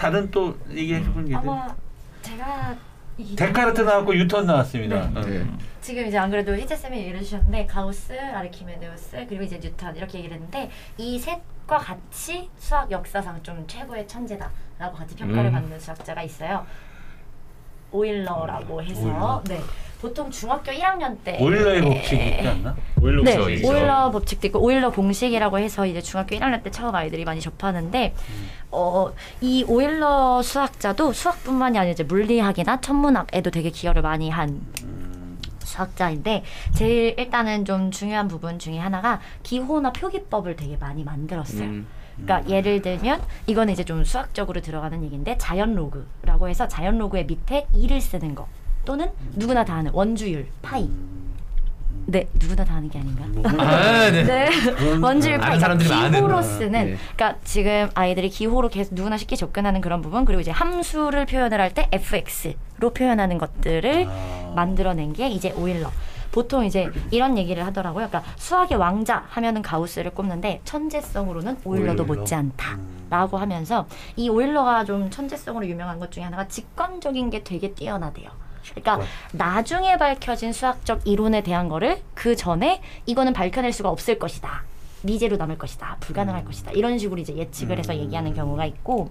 다른 또 얘기해 주는 게 아마 제가 이 데카르트 나왔고 뉴턴 나왔습니다. 네. 어. 네. 지금 이제 안 그래도 희재 쌤이 얘기를 해주셨는데 가우스, 아르키메데우스 그리고 이제 뉴턴 이렇게 얘기를 했는데 이 셋과 같이 수학 역사상 좀 최고의 천재다라고 같이 평가를 음. 받는 수학자가 있어요. 오일러라고 해서 오일러. 네 보통 중학교 1학년 때 오일러의 법칙이 있지 않나? 오일러 네, 수학이죠. 오일러 법칙도 있고 오일러 공식이라고 해서 이제 중학교 1학년 때 처음 아이들이 많이 접하는데 어, 이 오일러 수학자도 수학뿐만이 아니라 이제 물리학이나 천문학에도 되게 기여를 많이 한 수학자인데 제일 일단은 좀 중요한 부분 중에 하나가 기호나 표기법을 되게 많이 만들었어요. 음. 그러니까 예를 들면 이거는 이제 좀 수학적으로 들어가는 얘기인데 자연 로그라고 해서 자연 로그의 밑에 2를 쓰는 거 또는 누구나 다 아는 원주율 파이 네 누구나 다 아는 게 아닌가? 아, 네. 네 원주율 파이 그러니까 기호로. 쓰는 네. 그러니까 지금 아이들이 기호로 계속 누구나 쉽게 접근하는 그런 부분 그리고 이제 함수를 표현을 할 때 fx로 표현하는 것들을 아. 만들어낸 게 이제 오일러. 보통 이제 이런 얘기를 하더라고요. 그러니까 수학의 왕자 하면은 가우스를 꼽는데 천재성으로는 오일러도 오일러. 못지않다라고 하면서 이 오일러가 좀 천재성으로 유명한 것 중에 하나가 직관적인 게 되게 뛰어나대요. 그러니까 나중에 밝혀진 수학적 이론에 대한 거를 그 전에 이거는 밝혀낼 수가 없을 것이다. 미제로 남을 것이다. 불가능할 것이다. 이런 식으로 이제 예측을 해서 얘기하는 경우가 있고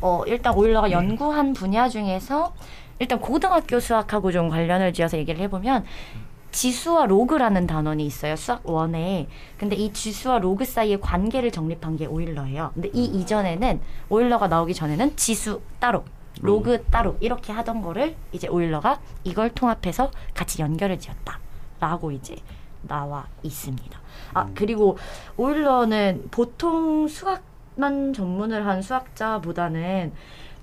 어 일단 오일러가 연구한 분야 중에서 일단 고등학교 수학하고 좀 관련을 지어서 얘기를 해보면 지수와 로그라는 단원이 있어요 수학 원에. 근데 이 지수와 로그 사이의 관계를 정립한 게 오일러예요. 근데 이 이전에는 오일러가 나오기 전에는 지수 따로 로그 따로 이렇게 하던 거를 이제 오일러가 이걸 통합해서 같이 연결을 지었다라고 이제 나와 있습니다. 아 그리고 오일러는 보통 수학만 전문을 한 수학자보다는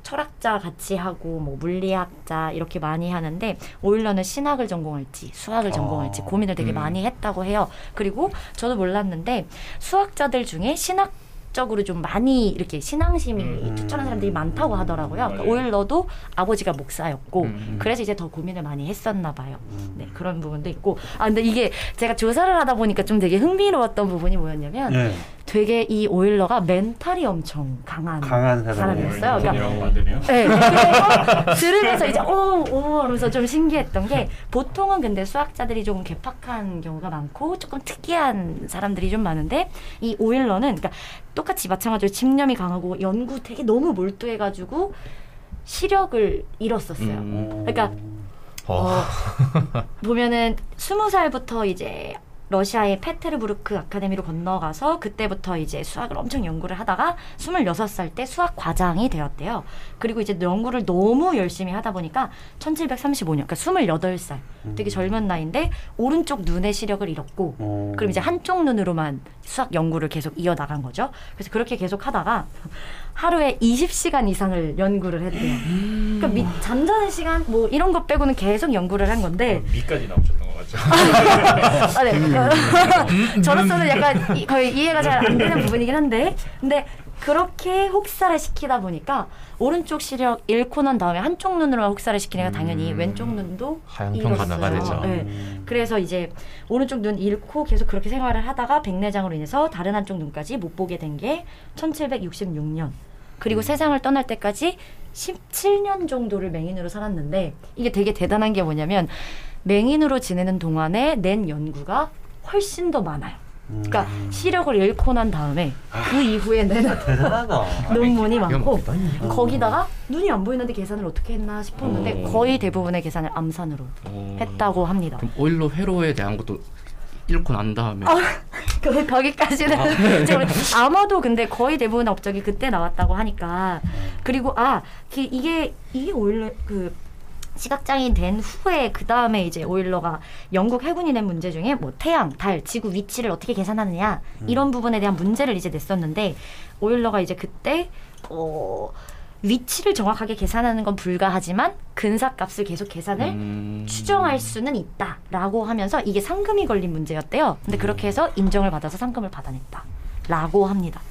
철학자 같이 하고 뭐 물리학자 이렇게 많이 하는데 오일러는 신학을 전공할지 수학을 전공할지 아. 고민을 되게 음. 많이 했다고 해요. 그리고 저도 몰랐는데 수학자들 중에 신학 적으로 좀 많이 이렇게 신앙심이 음. 투철한 사람들이 많다고 하더라고요. 그러니까 맞아요. 오일러도 아버지가 목사였고 음. 그래서 이제 더 고민을 많이 했었나 봐요. 음. 네 그런 부분도 있고 아 근데 이게 제가 조사를 하다 보니까 좀 되게 흥미로웠던 부분이 뭐였냐면 네. 되게 이 오일러가 멘탈이 엄청 강한, 강한. 사람이었어요. 그러니까. 네, 그래서 들으면서 이제 오, 오 하면서 좀 신기했던 게 보통은 근데 수학자들이 조금 개팍한 경우가 많고 조금 특이한 사람들이 좀 많은데 이 오일러는 그러니까 똑같이 마찬가지로 집념이 강하고 연구 되게 너무 몰두해가지고 시력을 잃었었어요. 음. 그러니까 어, 보면은 스무 살부터 이제 러시아의 페테르부르크 아카데미로 건너가서 그때부터 이제 수학을 엄청 연구를 하다가 26살 때 수학 과장이 되었대요. 그리고 이제 연구를 너무 열심히 하다 보니까 1735년, 그러니까 28살, 되게 젊은 나이인데 오른쪽 눈의 시력을 잃었고 어. 그럼 이제 한쪽 눈으로만 수학 연구를 계속 이어나간 거죠. 그래서 그렇게 계속 하다가 하루에 20시간 이상을 연구를 했대요. 그러니까 미, 잠자는 시간 뭐 이런 것 빼고는 계속 연구를 한 건데 미까지 나오셨던 것 같죠. 아, 네. 저로서는 약간 이- 거의 이해가 잘 안 되는 부분이긴 한데 근데 그렇게 혹사를 시키다 보니까 오른쪽 시력 잃고 난 다음에 한쪽 눈으로만 혹사를 시키니까 당연히 음. 왼쪽 눈도 하향평가가 잃었어요. 되죠. 네. 음. 그래서 이제 오른쪽 눈 잃고 계속 그렇게 생활을 하다가 백내장으로 인해서 다른 한쪽 눈까지 못 보게 된 게 1766년. 그리고 세상을 떠날 때까지 17년 정도를 맹인으로 살았는데 이게 되게 대단한 게 뭐냐면 맹인으로 지내는 동안에 낸 연구가 훨씬 더 많아요. 그러니까 시력을 잃고 난 다음에 그 이후에 낸. 논문이 많고. 거기다가 눈이 안 보이는데 계산을 어떻게 했나 싶었는데 오. 거의 대부분의 계산을 암산으로 어. 했다고 합니다. 그럼 오일러 회로에 대한 것도 읽고 난 다음에 그 거기까지는 지금 아마도 근데 거의 대부분의 업적이 그때 나왔다고 하니까. 그리고 아 그 이게 이게 오일러 그 시각장애인 된 후에 그 다음에 이제 오일러가 영국 해군이 낸 문제 중에 뭐 태양, 달, 지구 위치를 어떻게 계산하느냐 이런 부분에 대한 문제를 이제 냈었는데 오일러가 이제 그때 어 위치를 정확하게 계산하는 건 불가하지만 근사값을 계속 계산을 음, 추정할 수는 있다라고 하면서 이게 상금이 걸린 문제였대요. 근데 그렇게 해서 인정을 받아서 상금을 받아냈다라고 합니다.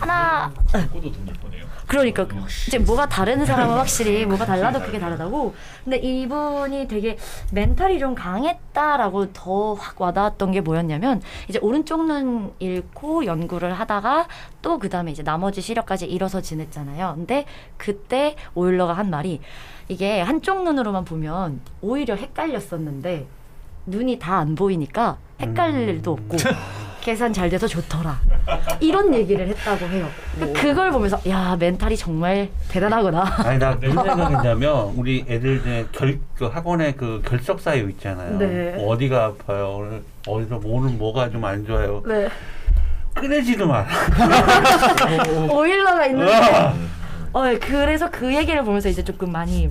하나 꼬도 돈이 보네요. 그러니까 이제 뭐가 다른 사람은 확실히 뭐가 달라도 그게 다르다고. 근데 이분이 되게 멘탈이 좀 강했다라고 더 확 와닿았던 게 뭐였냐면 이제 오른쪽 눈 잃고 연구를 하다가 또 그다음에 이제 나머지 시력까지 잃어서 지냈잖아요. 근데 그때 오일러가 한 말이 이게 한쪽 눈으로만 보면 오히려 헷갈렸었는데 눈이 다 안 보이니까 헷갈릴 일도 없고 계산 잘 돼서 좋더라. 이런 얘기를 했다고 해요. 그걸 보면서 야 멘탈이 정말 대단하구나. 아니 나 무슨 생각했냐면 우리 애들 중에 결, 그 학원에 그 결석 사유 있잖아요. 네. 뭐 어디가 아파요? 오늘 어디서 뭐 오늘 뭐가 좀 안 좋아요? 네. 꺼내지도 마라. 오일러가 있는. 으아! 어, 예, 그래서 그 얘기를 보면서 이제 조금 많이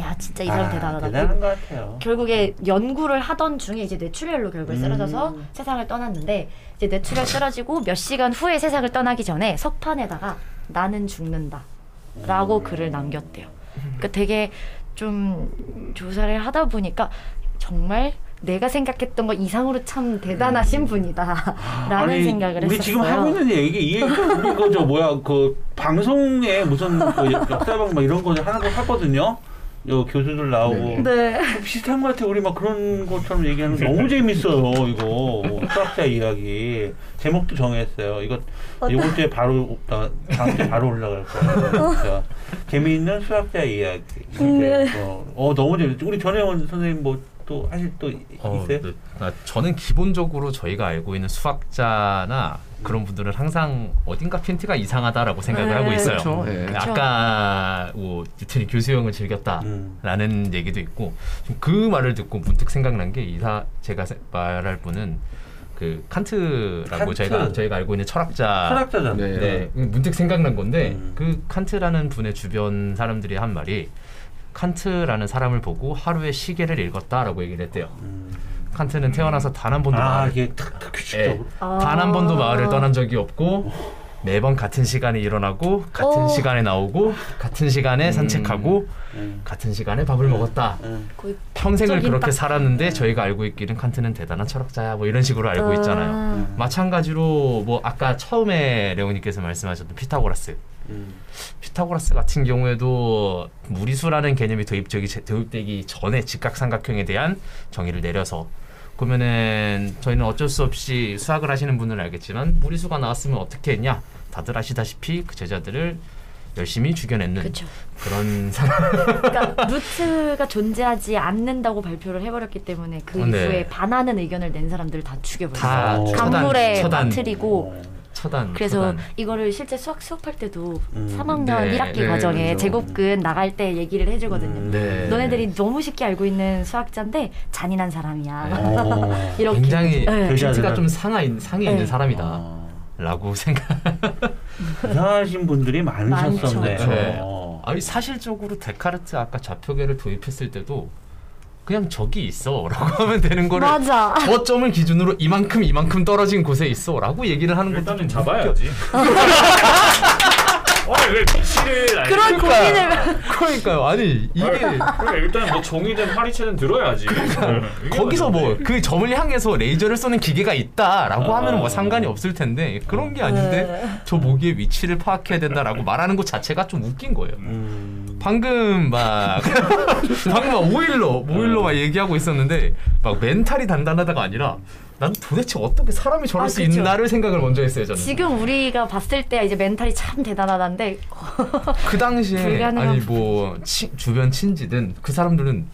야 진짜 이 사람 아, 대단하다. 대단한 것 같아요. 결국에 연구를 하던 중에 이제 뇌출혈로 결국에 음. 쓰러져서 세상을 떠났는데 이제 뇌출혈 쓰러지고 몇 시간 후에 세상을 떠나기 전에 석판에다가 나는 죽는다라고 글을 남겼대요. 그러니까 되게 좀 조사를 하다 보니까 정말 내가 생각했던 것 이상으로 참 대단하신 분이다라는 아니, 생각을 우리 했었어요. 지금 하고 있는 얘기 이 얘기 우리 그저 뭐야 그 방송에 무슨 그 역사방 막 이런 거 하는 거 하거든요. 요 교수들 나오고 네. 비슷한 것 같아. 우리 막 그런 것처럼 얘기하는 거 너무 재밌어요. 이거 수학자 이야기 제목도 정했어요. 이거 이번 주에 바로 나 다음 주에 바로 올라갈 거예요. 진짜. 재미있는 수학자 이야기. 네. 어, 어 너무 재밌. 우리 전혜원 선생님 뭐 또 하실 또 이- 어, 있어요? 네. 아, 저는 기본적으로 저희가 알고 있는 수학자나 그런 분들은 항상 어딘가 핀트가 이상하다라고 생각을 네. 하고 있어요. 그렇죠. 예. 근데 아까 뭐 유태리 교수형을 즐겼다라는 음. 얘기도 있고 좀그 말을 듣고 문득 생각난 게 이사 제가 세- 말할 분은 그 칸트라고 칸트. 저희가 저희가 알고 있는 철학자 철학자잖아. 네. 네, 문득 생각난 건데 음. 그 칸트라는 분의 주변 사람들이 한 말이 칸트라는 사람을 보고 하루에 시계를 읽었다라고 얘기를 했대요. 음. 칸트는 태어나서 단 한 번도 아 마을, 이게 탁탁 예, 규칙적으로. 단한 번도 마을을 떠난 적이 없고 매번 같은 시간에 일어나고 같은 오. 시간에 나오고 같은 시간에 산책하고 음. 같은 시간에 밥을 먹었다. 음. 거의 평생을 그렇게 딱- 살았는데 저희가 알고 있기는 칸트는 대단한 철학자야 뭐 이런 식으로 알고 있잖아요. 아. 마찬가지로 뭐 아까 처음에 레오님께서 말씀하셨던 피타고라스 음. 피타고라스 같은 경우에도 무리수라는 개념이 도입되기 도입되기 전에 직각삼각형에 대한 정의를 내려서 그러면은 저희는 어쩔 수 없이 수학을 하시는 분은 알겠지만 무리수가 나왔으면 어떻게 했냐 다들 아시다시피 그 제자들을 열심히 죽여냈는 그쵸. 그런 사람 그러니까 루트가 존재하지 않는다고 발표를 해버렸기 때문에 그 네. 이후에 반하는 의견을 낸 사람들을 다다 죽여버렸어요. 어. 강물에 처단 빠뜨리고 어. 처단 그래서 처단. 이거를 실제 수학 수업할 때도 음. 3학년 네, 1학기 네, 과정에 그렇죠. 제곱근 나갈 때 얘기를 해주거든요. 음. 네. 너네들이 너무 쉽게 알고 있는 수학자인데 잔인한 사람이야. 어. 이렇게 굉장히 네. 핀트가 좀 상하 상해 있는 네. 사람이다. 아. 라고 생각. 이상하신 분들이 많으셨었네요. 많죠. 네. 어. 아니 사실적으로 데카르트 아까 좌표계를 도입했을 때도 그냥 저기 있어라고 하면 되는 거를 맞아. 저점을 기준으로 이만큼 이만큼 떨어진 곳에 있어라고 얘기를 하는 것도 일단은 좀 잡아야지. 아, 왜 위치를 알 그런 고민을 그러니까요. 아니 이게 그러니까 일단 뭐 정의된 파리채는 들어야지. 네, 거기서 뭐. 그 점을 향해서 레이저를 쏘는 기계가 있다라고 아. 하면 뭐 상관이 없을 텐데 그런 게 아닌데 저 모기의 위치를 파악해야 된다라고 말하는 것 자체가 좀 웃긴 거예요. 음. 방금 막 방금 막 오일러 오일러 막 얘기하고 있었는데 막 멘탈이 단단하다가 아니라 난 도대체 어떻게 사람이 저럴 아, 수 그쵸. 있나를 생각을 먼저 했어요 저는. 지금 우리가 봤을 때 이제 멘탈이 참 대단하다는데 그 당시에 불가능한 아니 뭐 치, 주변 친지든 그 사람들은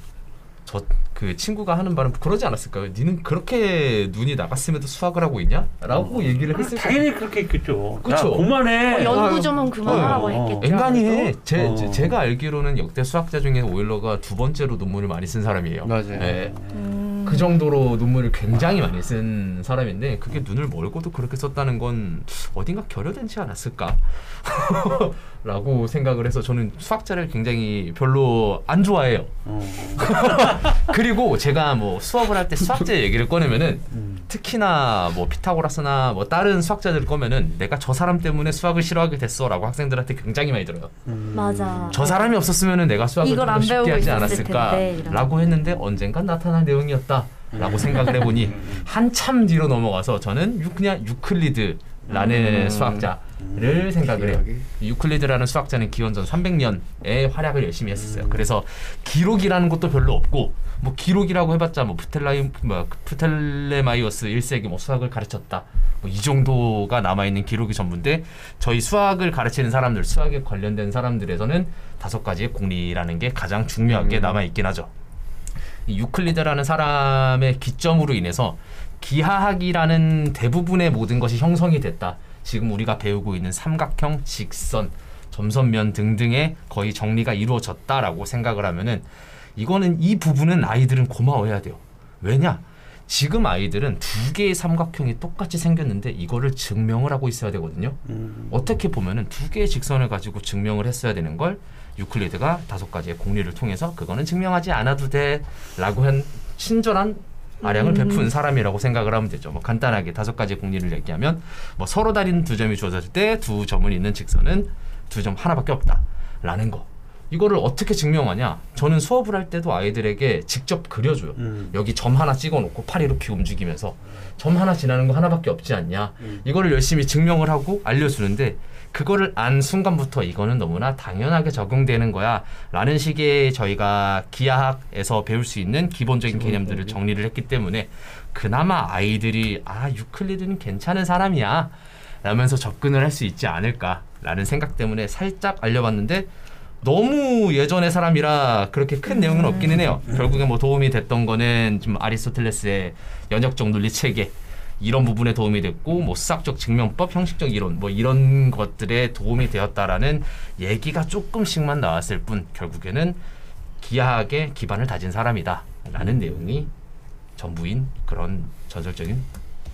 저 그 친구가 하는 말은 그러지 않았을까요? 니는 그렇게 눈이 나갔음에도 수학을 하고 있냐?라고 얘기를 했을 때 당연히 그렇게 했겠죠. 그쵸. 야, 그만해. 어, 연구 아유, 좀 그만하라고 어, 했겠죠. 앵간히 해. 제, 어. 제 제가 알기로는 역대 수학자 중에 오일러가 두 번째로 논문을 많이 쓴 사람이에요. 맞아요. 네. 음. 그 정도로 논문을 굉장히 많이 쓴 사람인데 그게 눈을 멀고도 그렇게 썼다는 건 어딘가 결여되지 않았을까? 라고 생각을 해서 저는 수학자를 굉장히 별로 안 좋아해요. 어. 그리고 제가 뭐 수업을 할 때 수학자 얘기를 꺼내면은 음. 특히나 뭐 피타고라스나 뭐 다른 수학자들 거면은 내가 저 사람 때문에 수학을 싫어하게 됐어라고 학생들한테 굉장히 많이 들어요. 음. 맞아. 저 사람이 없었으면은 내가 수학을 이걸 좀안더 쉽게 하지 않았을까라고. 했는데 언젠간 나타난 내용이었다 라고 생각을 해보니 한참 뒤로 넘어가서 저는 유, 그냥 유클리드 라는 음. 수학자 를 생각을 해요. 유클리드라는 수학자는 기원전 300년의 활약을 열심히 했었어요. 음. 그래서 기록이라는 것도 별로 없고 뭐 기록이라고 해봤자 뭐 프톨레마이 뭐 프톨레마이오스 1세기 뭐 수학을 가르쳤다. 뭐 이 정도가 남아 있는 기록이 전부인데 저희 수학을 가르치는 사람들, 수학에 관련된 사람들에서는 다섯 가지의 공리라는 게 가장 중요하게 음. 남아 있긴 하죠. 이 유클리드라는 사람의 기점으로 인해서 기하학이라는 대부분의 모든 것이 형성이 됐다. 지금 우리가 배우고 있는 삼각형, 직선, 점선면 등등의 거의 정리가 이루어졌다라고 생각을 하면은 이거는 이 부분은 아이들은 고마워해야 돼요. 왜냐? 지금 아이들은 두 개의 삼각형이 똑같이 생겼는데 이거를 증명을 하고 있어야 되거든요. 음. 어떻게 보면은 두 개의 직선을 가지고 증명을 했어야 되는 걸 유클리드가 다섯 가지의 공리를 통해서 그거는 증명하지 않아도 돼라고 한 친절한 아량을 베푼 사람이라고 생각을 하면 되죠. 뭐 간단하게 다섯 가지 공리를 얘기하면 뭐 서로 다른 두 점이 주어졌을 때 두 점을 잇는 직선은 두 점 하나밖에 없다라는 거. 이거를 어떻게 증명하냐? 저는 수업을 할 때도 아이들에게 직접 그려줘요. 음. 여기 점 하나 찍어놓고 팔 이렇게 움직이면서 점 하나 지나는 거 하나밖에 없지 않냐? 음. 이거를 열심히 증명을 하고 알려주는데 그거를 안 순간부터 이거는 너무나 당연하게 적용되는 거야 라는 식의 저희가 기하학에서 배울 수 있는 기본적인 개념들을 정리를 했기 때문에 그나마 아이들이 아 유클리드는 괜찮은 사람이야 라면서 접근을 할 수 있지 않을까라는 생각 때문에 살짝 알려봤는데 너무 예전의 사람이라 그렇게 큰 내용은 없기는 해요. 결국에 뭐 도움이 됐던 거는 좀 아리스토텔레스의 연역적 논리 체계 이런 부분에 도움이 됐고 뭐 수학적 증명법, 형식적 이론 뭐 이런 것들에 도움이 되었다라는 얘기가 조금씩만 나왔을 뿐 결국에는 기하학의 기반을 다진 사람이다라는 내용이 전부인 그런 전설적인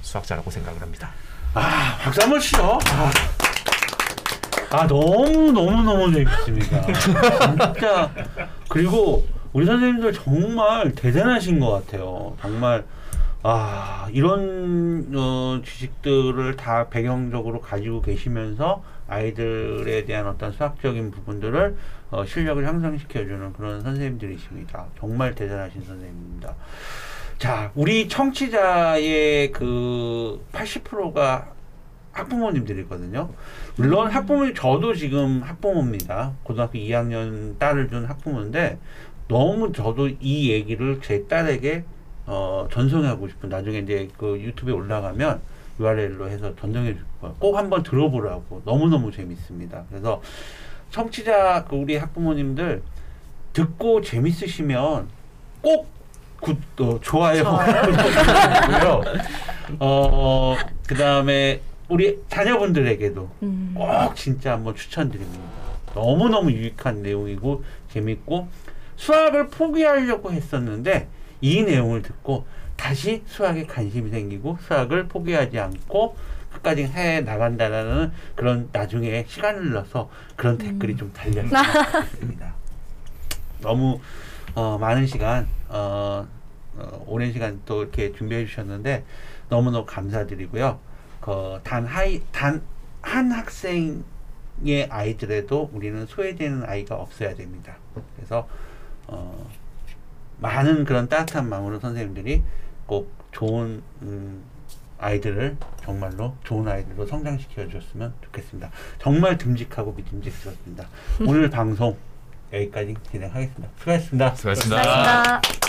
수학자라고 생각을 합니다. 아, 박수 한번 치죠. 아, 아, 너무 너무 너무 재밌습니다. 진짜 그리고 우리 선생님들 정말 대단하신 것 같아요. 정말 아 이런 어, 지식들을 다 배경적으로 가지고 계시면서 아이들에 대한 어떤 수학적인 부분들을 어, 실력을 향상시켜주는 그런 선생님들이십니다. 정말 대단하신 선생님입니다. 자, 우리 청취자의 그 80%가 학부모님들이거든요. 물론 학부모 저도 지금 학부모입니다. 고등학교 2학년 딸을 둔 학부모인데 너무 저도 이 얘기를 제 딸에게 어, 전송하고 싶은 나중에 이제 그 유튜브에 올라가면 URL로 해서 전송해 줄 거예요. 꼭 한번 들어보라고 너무너무 재밌습니다. 그래서 청취자 그 우리 학부모님들 듣고 재밌으시면 꼭 굿, 어, 좋아요. 고요 어, 그 다음에 우리 자녀분들에게도 음. 꼭 진짜 한번 추천드립니다. 너무너무 유익한 내용이고 재밌고 수학을 포기하려고 했었는데 이 내용을 듣고 다시 수학에 관심이 생기고 수학을 포기하지 않고 끝까지 해 나간다라는 그런 나중에 시간을 넣어서 그런 댓글이 좀 달렸으면 좋겠습니다. 너무 어, 많은 시간 어, 어, 오랜 시간 또 이렇게 준비해 주셨는데 너무너무 감사드리고요. 그, 단 하이 단 한 학생의 아이들에도 우리는 소외되는 아이가 없어야 됩니다. 그래서 어, 많은 그런 따뜻한 마음으로 선생님들이 꼭 좋은 음, 아이들을 정말로 좋은 아이들로 성장시켜 주셨으면 좋겠습니다. 정말 듬직하고 믿음직스럽습니다. 오늘 방송 여기까지 진행하겠습니다. 수고하셨습니다. 수고하셨습니다. 감사합니다.